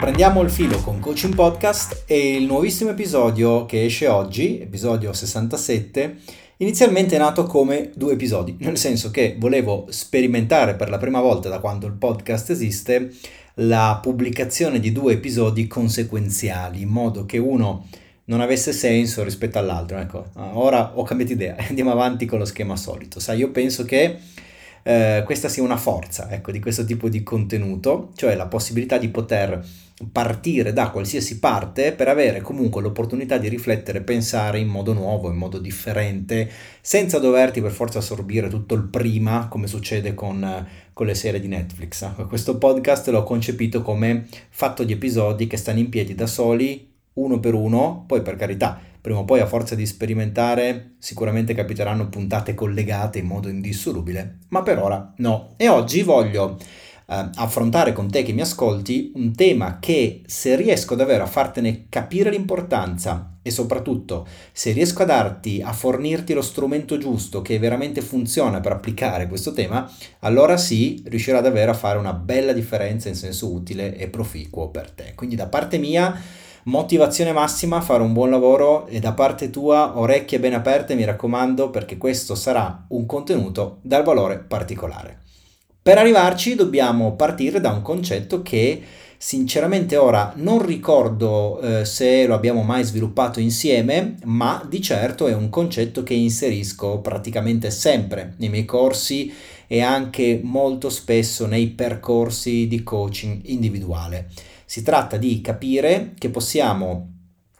Riprendiamo il filo con Coaching Podcast e il nuovissimo episodio che esce oggi, episodio 67, inizialmente è nato come due episodi, nel senso che volevo sperimentare per la prima volta da quando il podcast esiste la pubblicazione di due episodi conseguenziali, in modo che uno non avesse senso rispetto all'altro. Ecco, ora ho cambiato idea, andiamo avanti con lo schema solito. Sai, io penso che eh, questa sia una forza ecco, di questo tipo di contenuto, cioè la possibilità di poter partire da qualsiasi parte per avere comunque l'opportunità di riflettere, pensare in modo nuovo, in modo differente, senza doverti per forza assorbire tutto il prima, come succede con, con le serie di Netflix. Questo podcast l'ho concepito come fatto di episodi che stanno in piedi da soli, uno per uno, poi per carità prima o poi a forza di sperimentare sicuramente capiteranno puntate collegate in modo indissolubile, ma per ora no. E oggi voglio affrontare con te che mi ascolti un tema che se riesco davvero a fartene capire l'importanza e soprattutto se riesco a darti, a fornirti lo strumento giusto che veramente funziona per applicare questo tema, allora sì, riuscirà davvero a fare una bella differenza in senso utile e proficuo per te. Quindi da parte mia motivazione massima, fare un buon lavoro e da parte tua orecchie ben aperte mi raccomando perché questo sarà un contenuto dal valore particolare. Per arrivarci dobbiamo partire da un concetto che sinceramente ora non ricordo eh, se lo abbiamo mai sviluppato insieme, ma di certo è un concetto che inserisco praticamente sempre nei miei corsi e anche molto spesso nei percorsi di coaching individuale. Si tratta di capire che possiamo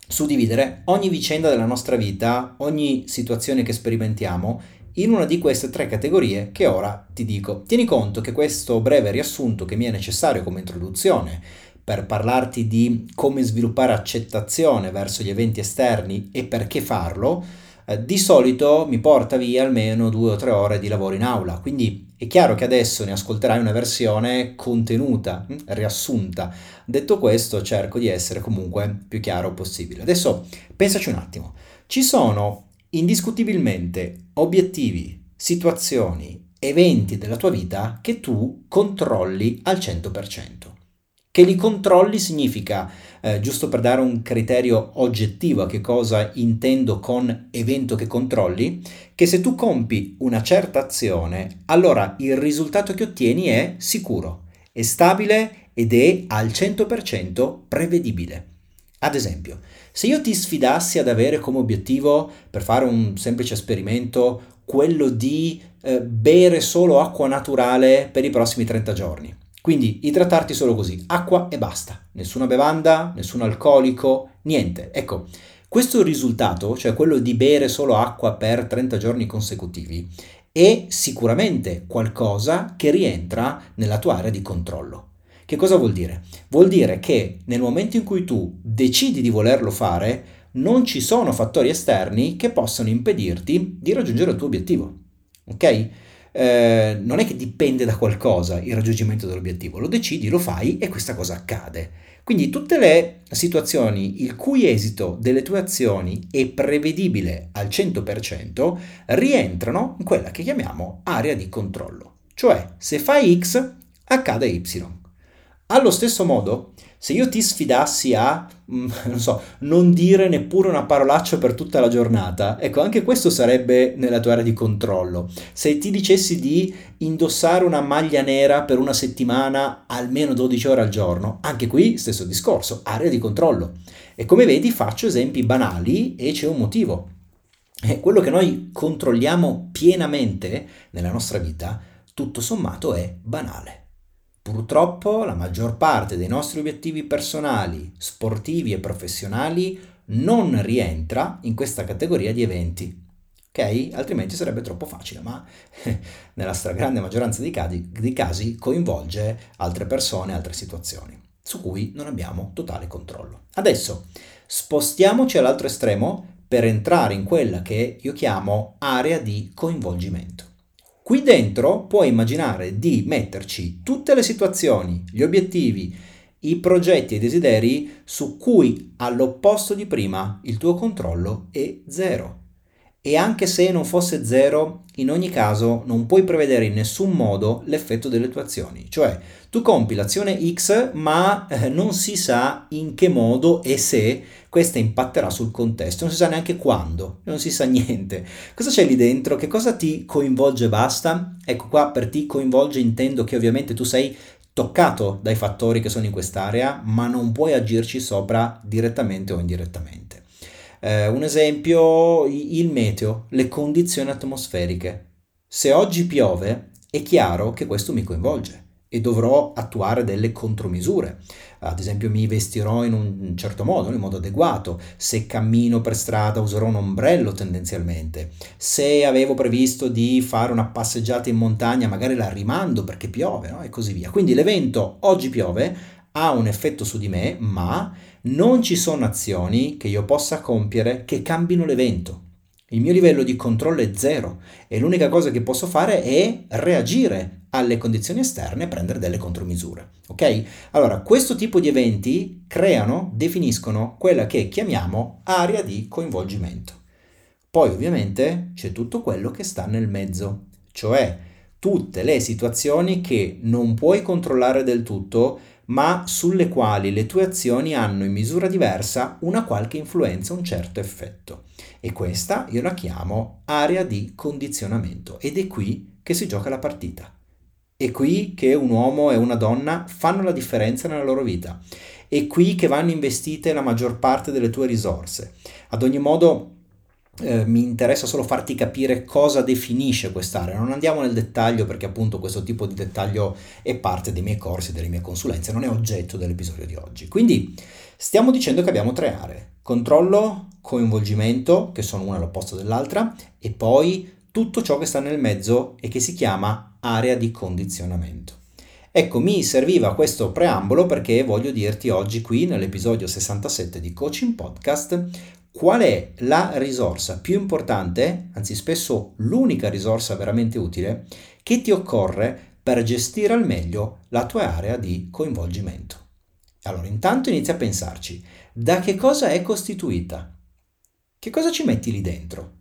suddividere ogni vicenda della nostra vita, ogni situazione che sperimentiamo in una di queste tre categorie che ora ti dico. Tieni conto che questo breve riassunto che mi è necessario come introduzione per parlarti di come sviluppare accettazione verso gli eventi esterni e perché farlo, eh, di solito mi porta via almeno due o tre ore di lavoro in aula, quindi è chiaro che adesso ne ascolterai una versione contenuta, hm, riassunta. Detto questo, cerco di essere comunque più chiaro possibile. Adesso pensaci un attimo. Ci sono indiscutibilmente obiettivi, situazioni, eventi della tua vita che tu controlli al 100%. Che li controlli significa, eh, giusto per dare un criterio oggettivo a che cosa intendo con evento che controlli, che se tu compi una certa azione, allora il risultato che ottieni è sicuro, è stabile ed è al 100% prevedibile. Ad esempio, se io ti sfidassi ad avere come obiettivo, per fare un semplice esperimento, quello di eh, bere solo acqua naturale per i prossimi 30 giorni, quindi idratarti solo così, acqua e basta, nessuna bevanda, nessun alcolico, niente. Ecco, questo risultato, cioè quello di bere solo acqua per 30 giorni consecutivi, è sicuramente qualcosa che rientra nella tua area di controllo. Che cosa vuol dire? Vuol dire che nel momento in cui tu decidi di volerlo fare, non ci sono fattori esterni che possano impedirti di raggiungere il tuo obiettivo. Ok? eh, non è che dipende da qualcosa il raggiungimento dell'obiettivo, lo decidi, lo fai e questa cosa accade. Quindi tutte le situazioni il cui esito delle tue azioni è prevedibile al 100% rientrano in quella che chiamiamo area di controllo. Cioè, se fai X, accade Y. Allo stesso modo, se io ti sfidassi a, mm, non so, non dire neppure una parolaccia per tutta la giornata, ecco, anche questo sarebbe nella tua area di controllo. Se ti dicessi di indossare una maglia nera per una settimana almeno 12 ore al giorno, anche qui stesso discorso, area di controllo. E come vedi faccio esempi banali e c'è un motivo. E quello che noi controlliamo pienamente nella nostra vita, tutto sommato è banale. Purtroppo la maggior parte dei nostri obiettivi personali, sportivi e professionali non rientra in questa categoria di eventi. Ok? Altrimenti sarebbe troppo facile, ma nella stragrande maggioranza dei casi, dei casi coinvolge altre persone, altre situazioni, su cui non abbiamo totale controllo. Adesso spostiamoci all'altro estremo per entrare in quella che io chiamo area di coinvolgimento. Qui dentro puoi immaginare di metterci tutte le situazioni, gli obiettivi, i progetti e i desideri su cui all'opposto di prima il tuo controllo è zero. E anche se non fosse zero, in ogni caso non puoi prevedere in nessun modo l'effetto delle tue azioni. Cioè, tu compi l'azione X, ma eh, non si sa in che modo e se questa impatterà sul contesto, non si sa neanche quando, non si sa niente. Cosa c'è lì dentro? Che cosa ti coinvolge basta? Ecco qua per ti coinvolge intendo che ovviamente tu sei toccato dai fattori che sono in quest'area, ma non puoi agirci sopra direttamente o indirettamente. Eh, un esempio, il meteo, le condizioni atmosferiche. Se oggi piove, è chiaro che questo mi coinvolge e dovrò attuare delle contromisure. Ad esempio mi vestirò in un certo modo, in modo adeguato. Se cammino per strada userò un ombrello tendenzialmente. Se avevo previsto di fare una passeggiata in montagna, magari la rimando perché piove no? e così via. Quindi l'evento oggi piove ha un effetto su di me, ma non ci sono azioni che io possa compiere che cambino l'evento. Il mio livello di controllo è zero e l'unica cosa che posso fare è reagire alle condizioni esterne e prendere delle contromisure. Ok? Allora, questo tipo di eventi creano, definiscono quella che chiamiamo area di coinvolgimento. Poi ovviamente c'è tutto quello che sta nel mezzo, cioè tutte le situazioni che non puoi controllare del tutto, ma sulle quali le tue azioni hanno in misura diversa una qualche influenza, un certo effetto. E questa io la chiamo area di condizionamento ed è qui che si gioca la partita. È qui che un uomo e una donna fanno la differenza nella loro vita. È qui che vanno investite la maggior parte delle tue risorse. Ad ogni modo, eh, mi interessa solo farti capire cosa definisce quest'area. Non andiamo nel dettaglio perché appunto questo tipo di dettaglio è parte dei miei corsi, delle mie consulenze, non è oggetto dell'episodio di oggi. Quindi stiamo dicendo che abbiamo tre aree. Controllo, coinvolgimento, che sono una all'opposto dell'altra, e poi tutto ciò che sta nel mezzo e che si chiama area di condizionamento. Ecco, mi serviva questo preambolo perché voglio dirti oggi qui nell'episodio 67 di Coaching Podcast qual è la risorsa più importante, anzi spesso l'unica risorsa veramente utile, che ti occorre per gestire al meglio la tua area di coinvolgimento. Allora, intanto inizia a pensarci, da che cosa è costituita? Che cosa ci metti lì dentro?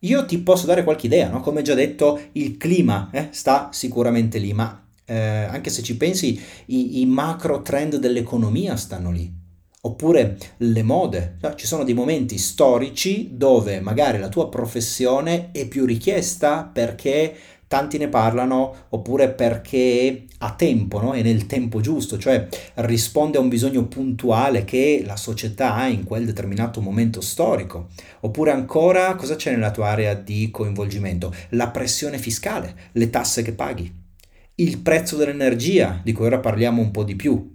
Io ti posso dare qualche idea, no? come già detto, il clima eh, sta sicuramente lì, ma eh, anche se ci pensi, i, i macro trend dell'economia stanno lì oppure le mode. Ci sono dei momenti storici dove magari la tua professione è più richiesta perché tanti ne parlano oppure perché ha tempo, no? è nel tempo giusto, cioè risponde a un bisogno puntuale che la società ha in quel determinato momento storico. Oppure ancora cosa c'è nella tua area di coinvolgimento? La pressione fiscale, le tasse che paghi, il prezzo dell'energia, di cui ora parliamo un po' di più,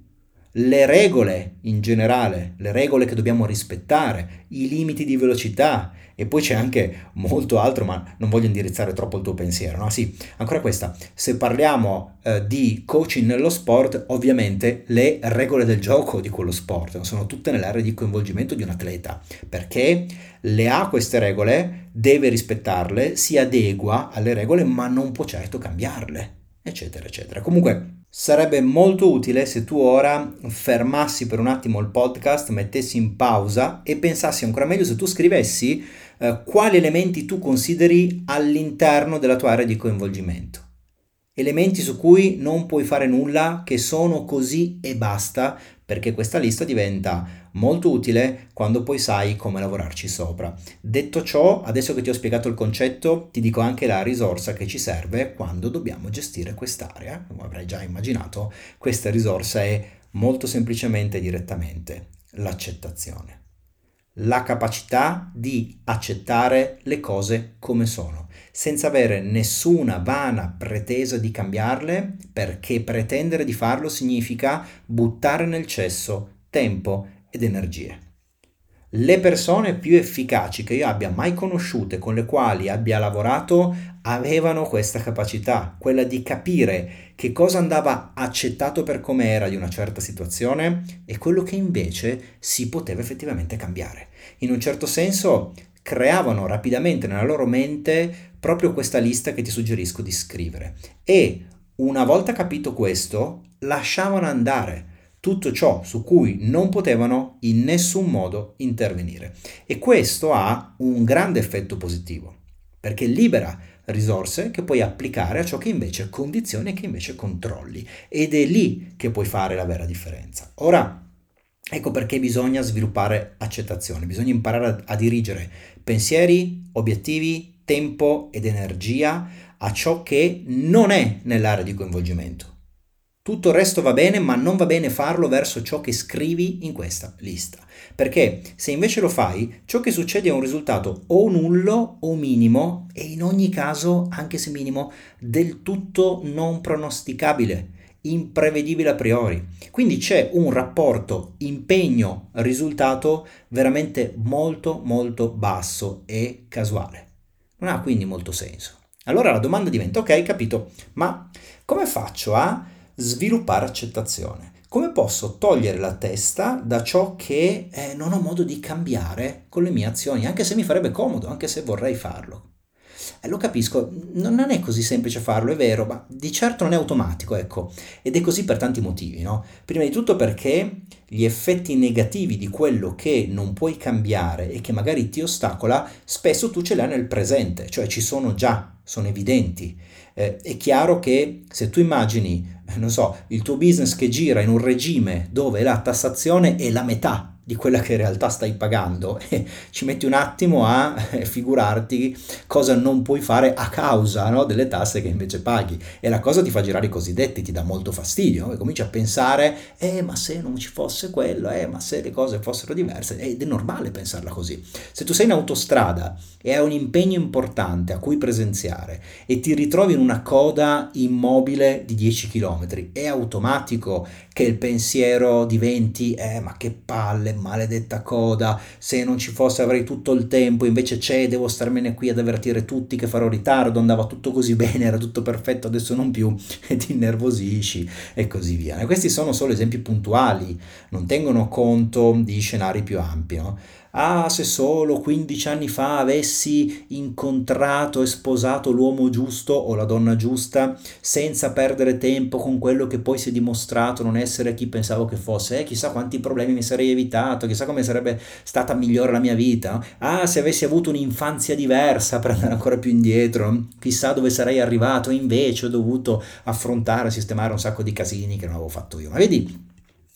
le regole in generale, le regole che dobbiamo rispettare, i limiti di velocità e poi c'è anche molto altro, ma non voglio indirizzare troppo il tuo pensiero, no? Sì, ancora questa, se parliamo eh, di coaching nello sport, ovviamente le regole del gioco di quello sport sono tutte nell'area di coinvolgimento di un atleta, perché le ha queste regole, deve rispettarle, si adegua alle regole, ma non può certo cambiarle, eccetera, eccetera. Comunque Sarebbe molto utile se tu ora fermassi per un attimo il podcast, mettessi in pausa e pensassi ancora meglio se tu scrivessi eh, quali elementi tu consideri all'interno della tua area di coinvolgimento. Elementi su cui non puoi fare nulla, che sono così e basta, perché questa lista diventa molto utile quando poi sai come lavorarci sopra. Detto ciò, adesso che ti ho spiegato il concetto, ti dico anche la risorsa che ci serve quando dobbiamo gestire quest'area. Come avrai già immaginato, questa risorsa è molto semplicemente e direttamente l'accettazione. La capacità di accettare le cose come sono, senza avere nessuna vana pretesa di cambiarle, perché pretendere di farlo significa buttare nel cesso tempo ed energie. Le persone più efficaci che io abbia mai conosciute, con le quali abbia lavorato, avevano questa capacità, quella di capire che cosa andava accettato per come era di una certa situazione e quello che invece si poteva effettivamente cambiare. In un certo senso creavano rapidamente nella loro mente proprio questa lista che ti suggerisco di scrivere e una volta capito questo lasciavano andare tutto ciò su cui non potevano in nessun modo intervenire. E questo ha un grande effetto positivo, perché libera risorse che puoi applicare a ciò che invece condizioni e che invece controlli. Ed è lì che puoi fare la vera differenza. Ora, ecco perché bisogna sviluppare accettazione, bisogna imparare a, a dirigere pensieri, obiettivi, tempo ed energia a ciò che non è nell'area di coinvolgimento. Tutto il resto va bene, ma non va bene farlo verso ciò che scrivi in questa lista. Perché se invece lo fai, ciò che succede è un risultato o nullo o minimo e in ogni caso, anche se minimo, del tutto non pronosticabile, imprevedibile a priori. Quindi c'è un rapporto impegno-risultato veramente molto molto basso e casuale. Non ha quindi molto senso. Allora la domanda diventa, ok, capito, ma come faccio a sviluppare accettazione? Come posso togliere la testa da ciò che eh, non ho modo di cambiare con le mie azioni, anche se mi farebbe comodo, anche se vorrei farlo? Eh, lo capisco, non è così semplice farlo, è vero, ma di certo non è automatico, ecco, ed è così per tanti motivi, no? Prima di tutto perché gli effetti negativi di quello che non puoi cambiare e che magari ti ostacola, spesso tu ce li hai nel presente, cioè ci sono già, sono evidenti. Eh, è chiaro che se tu immagini, non so, il tuo business che gira in un regime dove la tassazione è la metà di quella che in realtà stai pagando. E ci metti un attimo a eh, figurarti cosa non puoi fare a causa no, delle tasse che invece paghi. E la cosa ti fa girare i cosiddetti, ti dà molto fastidio. E cominci a pensare eh ma se non ci fosse quello, eh ma se le cose fossero diverse ed è normale pensarla così. Se tu sei in autostrada e hai un impegno importante a cui presenziare e ti ritrovi in una coda immobile di 10 km, è automatico che il pensiero diventi eh ma che palle maledetta coda, se non ci fosse avrei tutto il tempo, invece c'è, devo starmene qui ad avvertire tutti che farò ritardo, andava tutto così bene, era tutto perfetto, adesso non più, e ti innervosisci e così via. E questi sono solo esempi puntuali, non tengono conto di scenari più ampi. No? Ah, se solo 15 anni fa avessi incontrato e sposato l'uomo giusto o la donna giusta senza perdere tempo con quello che poi si è dimostrato non essere chi pensavo che fosse, eh, chissà quanti problemi mi sarei evitato, chissà come sarebbe stata migliore la mia vita. Ah, se avessi avuto un'infanzia diversa per andare ancora più indietro, chissà dove sarei arrivato, invece ho dovuto affrontare, sistemare un sacco di casini che non avevo fatto io. Ma vedi,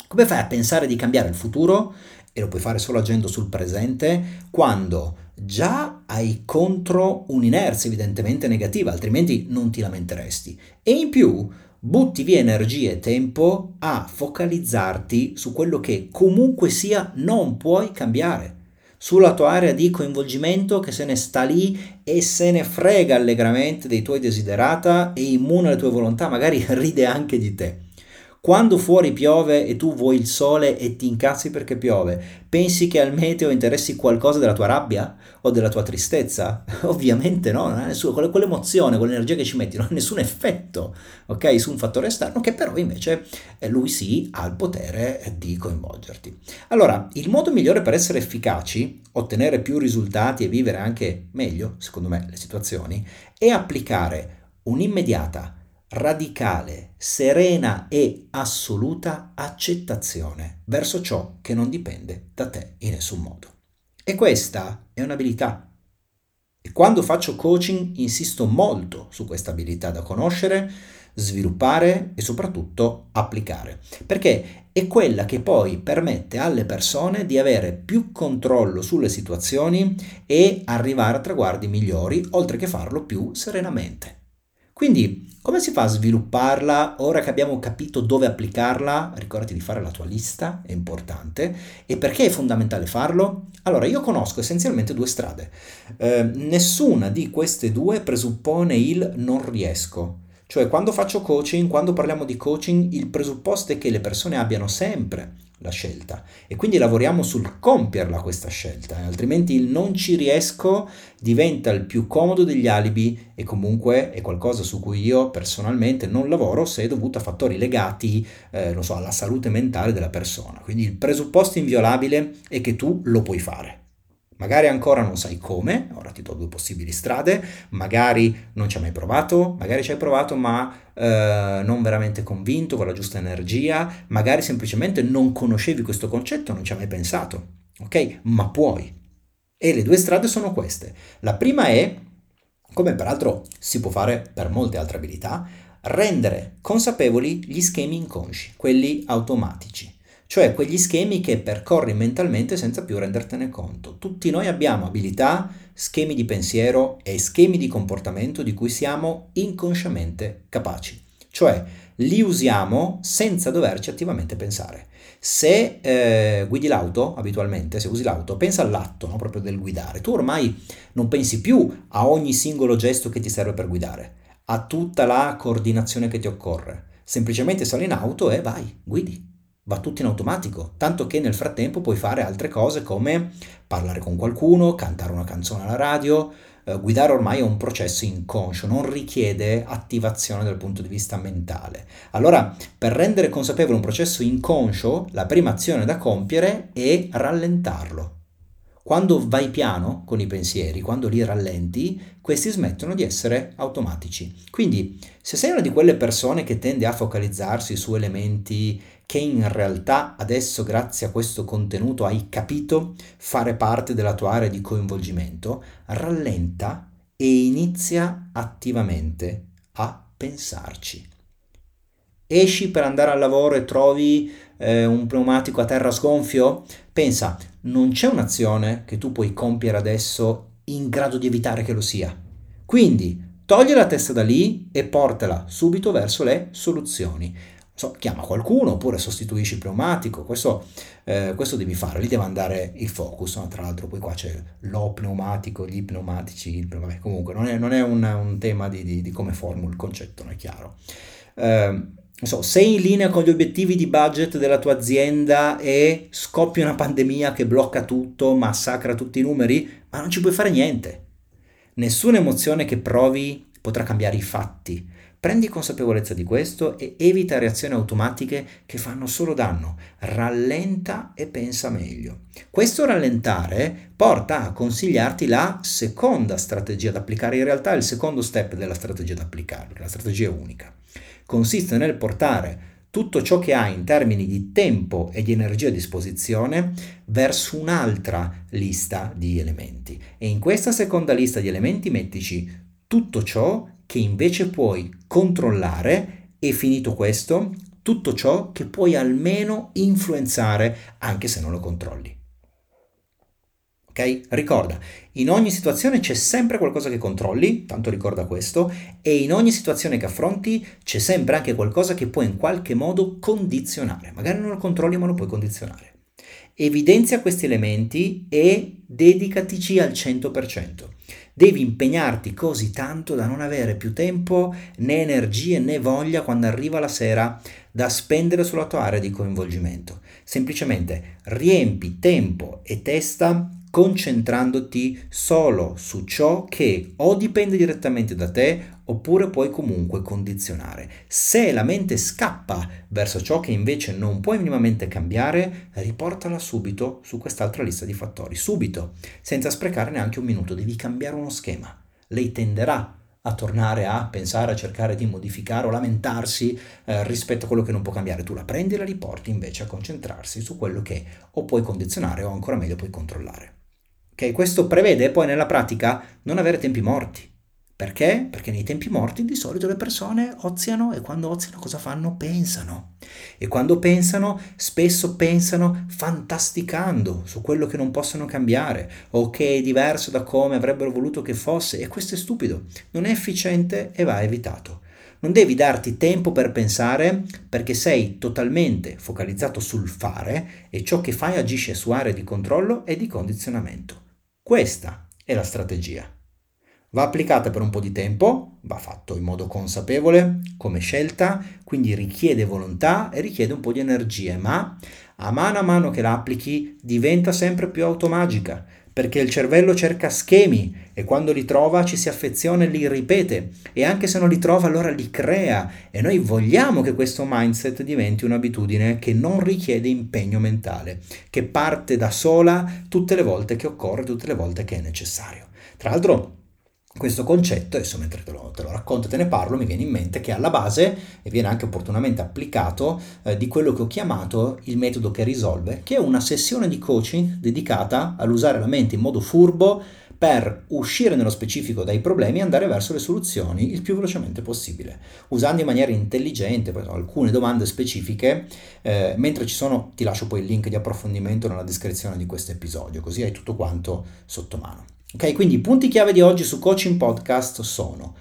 come fai a pensare di cambiare il futuro e lo puoi fare solo agendo sul presente quando già hai contro un'inerzia evidentemente negativa, altrimenti non ti lamenteresti. E in più butti via energie e tempo a focalizzarti su quello che comunque sia non puoi cambiare, sulla tua area di coinvolgimento che se ne sta lì e se ne frega allegramente dei tuoi desiderata e immune alle tue volontà, magari ride anche di te. Quando fuori piove e tu vuoi il sole e ti incazzi perché piove, pensi che al meteo interessi qualcosa della tua rabbia o della tua tristezza? Ovviamente no, non ha nessuno, quell'emozione, quell'energia che ci metti non ha nessun effetto, ok, su un fattore esterno che però invece eh, lui sì ha il potere di coinvolgerti. Allora, il modo migliore per essere efficaci, ottenere più risultati e vivere anche meglio, secondo me, le situazioni, è applicare un'immediata radicale, serena e assoluta accettazione verso ciò che non dipende da te in nessun modo. E questa è un'abilità. E quando faccio coaching insisto molto su questa abilità da conoscere, sviluppare e soprattutto applicare, perché è quella che poi permette alle persone di avere più controllo sulle situazioni e arrivare a traguardi migliori, oltre che farlo più serenamente. Quindi come si fa a svilupparla ora che abbiamo capito dove applicarla? Ricordati di fare la tua lista, è importante. E perché è fondamentale farlo? Allora, io conosco essenzialmente due strade. Eh, nessuna di queste due presuppone il non riesco. Cioè, quando faccio coaching, quando parliamo di coaching, il presupposto è che le persone abbiano sempre la scelta e quindi lavoriamo sul compierla questa scelta, eh? altrimenti il non ci riesco diventa il più comodo degli alibi e comunque è qualcosa su cui io personalmente non lavoro se è dovuto a fattori legati, eh, so, alla salute mentale della persona. Quindi il presupposto inviolabile è che tu lo puoi fare Magari ancora non sai come, ora ti do due possibili strade, magari non ci hai mai provato, magari ci hai provato ma eh, non veramente convinto con la giusta energia, magari semplicemente non conoscevi questo concetto, non ci hai mai pensato, ok? Ma puoi. E le due strade sono queste. La prima è, come peraltro si può fare per molte altre abilità, rendere consapevoli gli schemi inconsci, quelli automatici cioè quegli schemi che percorri mentalmente senza più rendertene conto. Tutti noi abbiamo abilità, schemi di pensiero e schemi di comportamento di cui siamo inconsciamente capaci, cioè li usiamo senza doverci attivamente pensare. Se eh, guidi l'auto abitualmente, se usi l'auto, pensa all'atto no? proprio del guidare. Tu ormai non pensi più a ogni singolo gesto che ti serve per guidare, a tutta la coordinazione che ti occorre. Semplicemente sali in auto e vai, guidi va tutto in automatico, tanto che nel frattempo puoi fare altre cose come parlare con qualcuno, cantare una canzone alla radio, eh, guidare ormai è un processo inconscio, non richiede attivazione dal punto di vista mentale. Allora, per rendere consapevole un processo inconscio, la prima azione da compiere è rallentarlo. Quando vai piano con i pensieri, quando li rallenti, questi smettono di essere automatici. Quindi, se sei una di quelle persone che tende a focalizzarsi su elementi che in realtà adesso grazie a questo contenuto hai capito fare parte della tua area di coinvolgimento, rallenta e inizia attivamente a pensarci. Esci per andare al lavoro e trovi eh, un pneumatico a terra sgonfio? Pensa, non c'è un'azione che tu puoi compiere adesso in grado di evitare che lo sia. Quindi togli la testa da lì e portala subito verso le soluzioni so, chiama qualcuno oppure sostituisci il pneumatico, questo, eh, questo, devi fare, lì deve andare il focus, no? tra l'altro poi qua c'è lo pneumatico, gli pneumatici, pneumatico. comunque non è, non è un, un, tema di, di, di, come formulo il concetto, non è chiaro. Eh, so, sei in linea con gli obiettivi di budget della tua azienda e scoppia una pandemia che blocca tutto, massacra tutti i numeri, ma non ci puoi fare niente. Nessuna emozione che provi potrà cambiare i fatti Prendi consapevolezza di questo e evita reazioni automatiche che fanno solo danno. Rallenta e pensa meglio. Questo rallentare porta a consigliarti la seconda strategia da applicare, in realtà il secondo step della strategia da applicare, la strategia unica. Consiste nel portare tutto ciò che hai in termini di tempo e di energia a disposizione verso un'altra lista di elementi. E in questa seconda lista di elementi mettici tutto ciò che invece puoi controllare e finito questo, tutto ciò che puoi almeno influenzare anche se non lo controlli. Ok? Ricorda, in ogni situazione c'è sempre qualcosa che controlli, tanto ricorda questo, e in ogni situazione che affronti c'è sempre anche qualcosa che puoi in qualche modo condizionare. Magari non lo controlli, ma lo puoi condizionare. Evidenzia questi elementi e dedicatici al 100% devi impegnarti così tanto da non avere più tempo né energie né voglia quando arriva la sera da spendere sulla tua area di coinvolgimento. Semplicemente riempi tempo e testa concentrandoti solo su ciò che o dipende direttamente da te oppure puoi comunque condizionare. Se la mente scappa verso ciò che invece non puoi minimamente cambiare, riportala subito su quest'altra lista di fattori, subito, senza sprecare neanche un minuto, devi cambiare uno schema. Lei tenderà a tornare a pensare, a cercare di modificare o lamentarsi eh, rispetto a quello che non può cambiare. Tu la prendi e la riporti invece a concentrarsi su quello che o puoi condizionare o ancora meglio puoi controllare. Ok, questo prevede poi nella pratica non avere tempi morti perché? Perché nei tempi morti di solito le persone oziano e quando oziano cosa fanno? Pensano. E quando pensano, spesso pensano fantasticando su quello che non possono cambiare o che è diverso da come avrebbero voluto che fosse e questo è stupido, non è efficiente e va evitato. Non devi darti tempo per pensare perché sei totalmente focalizzato sul fare e ciò che fai agisce su aree di controllo e di condizionamento. Questa è la strategia. Va applicata per un po' di tempo, va fatto in modo consapevole, come scelta, quindi richiede volontà e richiede un po' di energie, ma a mano a mano che la applichi diventa sempre più automagica, perché il cervello cerca schemi e quando li trova ci si affeziona e li ripete e anche se non li trova allora li crea e noi vogliamo che questo mindset diventi un'abitudine che non richiede impegno mentale, che parte da sola tutte le volte che occorre, tutte le volte che è necessario. Tra l'altro questo concetto, adesso mentre te lo, te lo, racconto te ne parlo, mi viene in mente che alla base, e viene anche opportunamente applicato, eh, di quello che ho chiamato il metodo che risolve, che è una sessione di coaching dedicata all'usare la mente in modo furbo per uscire nello specifico dai problemi e andare verso le soluzioni il più velocemente possibile, usando in maniera intelligente alcune domande specifiche, eh, mentre ci sono, ti lascio poi il link di approfondimento nella descrizione di questo episodio, così hai tutto quanto sotto mano. Ok, quindi i punti chiave di oggi su Coaching Podcast sono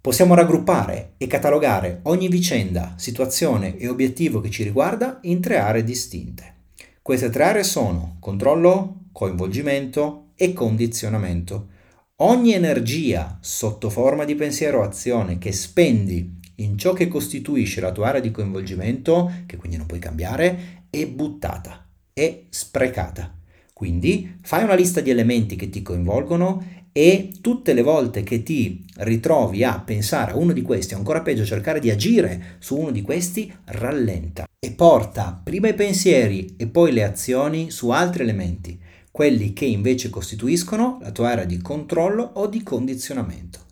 possiamo raggruppare e catalogare ogni vicenda, situazione e obiettivo che ci riguarda in tre aree distinte. Queste tre aree sono controllo, coinvolgimento e condizionamento. Ogni energia sotto forma di pensiero o azione che spendi in ciò che costituisce la tua area di coinvolgimento, che quindi non puoi cambiare, è buttata, è sprecata. Quindi fai una lista di elementi che ti coinvolgono e tutte le volte che ti ritrovi a pensare a uno di questi, o ancora peggio cercare di agire su uno di questi, rallenta e porta prima i pensieri e poi le azioni su altri elementi, quelli che invece costituiscono la tua area di controllo o di condizionamento.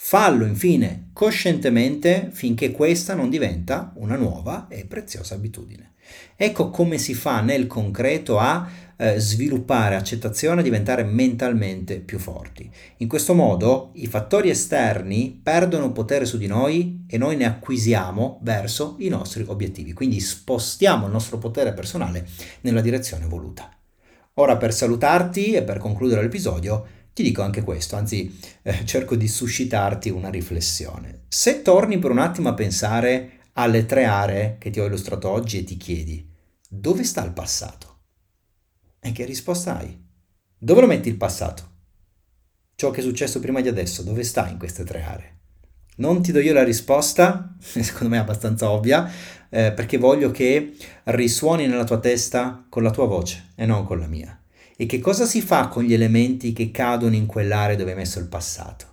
Fallo infine coscientemente finché questa non diventa una nuova e preziosa abitudine. Ecco come si fa nel concreto a eh, sviluppare accettazione, a diventare mentalmente più forti. In questo modo i fattori esterni perdono potere su di noi e noi ne acquisiamo verso i nostri obiettivi, quindi spostiamo il nostro potere personale nella direzione voluta. Ora per salutarti e per concludere l'episodio ti dico anche questo, anzi eh, cerco di suscitarti una riflessione. Se torni per un attimo a pensare alle tre aree che ti ho illustrato oggi e ti chiedi dove sta il passato? E che risposta hai? Dove lo metti il passato? Ciò che è successo prima di adesso, dove sta in queste tre aree? Non ti do io la risposta, secondo me è abbastanza ovvia, eh, perché voglio che risuoni nella tua testa con la tua voce e non con la mia. E che cosa si fa con gli elementi che cadono in quell'area dove hai messo il passato?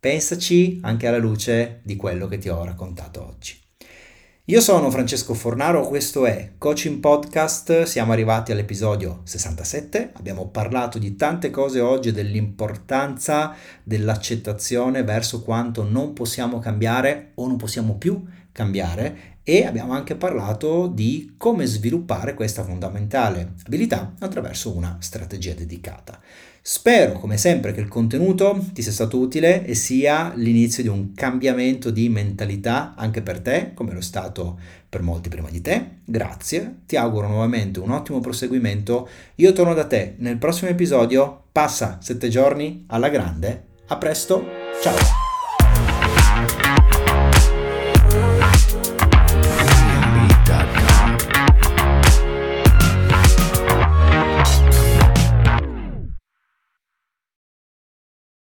Pensaci anche alla luce di quello che ti ho raccontato oggi. Io sono Francesco Fornaro, questo è Coaching Podcast, siamo arrivati all'episodio 67, abbiamo parlato di tante cose oggi, dell'importanza dell'accettazione verso quanto non possiamo cambiare o non possiamo più cambiare e abbiamo anche parlato di come sviluppare questa fondamentale abilità attraverso una strategia dedicata. Spero, come sempre, che il contenuto ti sia stato utile e sia l'inizio di un cambiamento di mentalità anche per te, come lo è stato per molti prima di te. Grazie, ti auguro nuovamente un ottimo proseguimento. Io torno da te nel prossimo episodio. Passa sette giorni alla grande. A presto, ciao!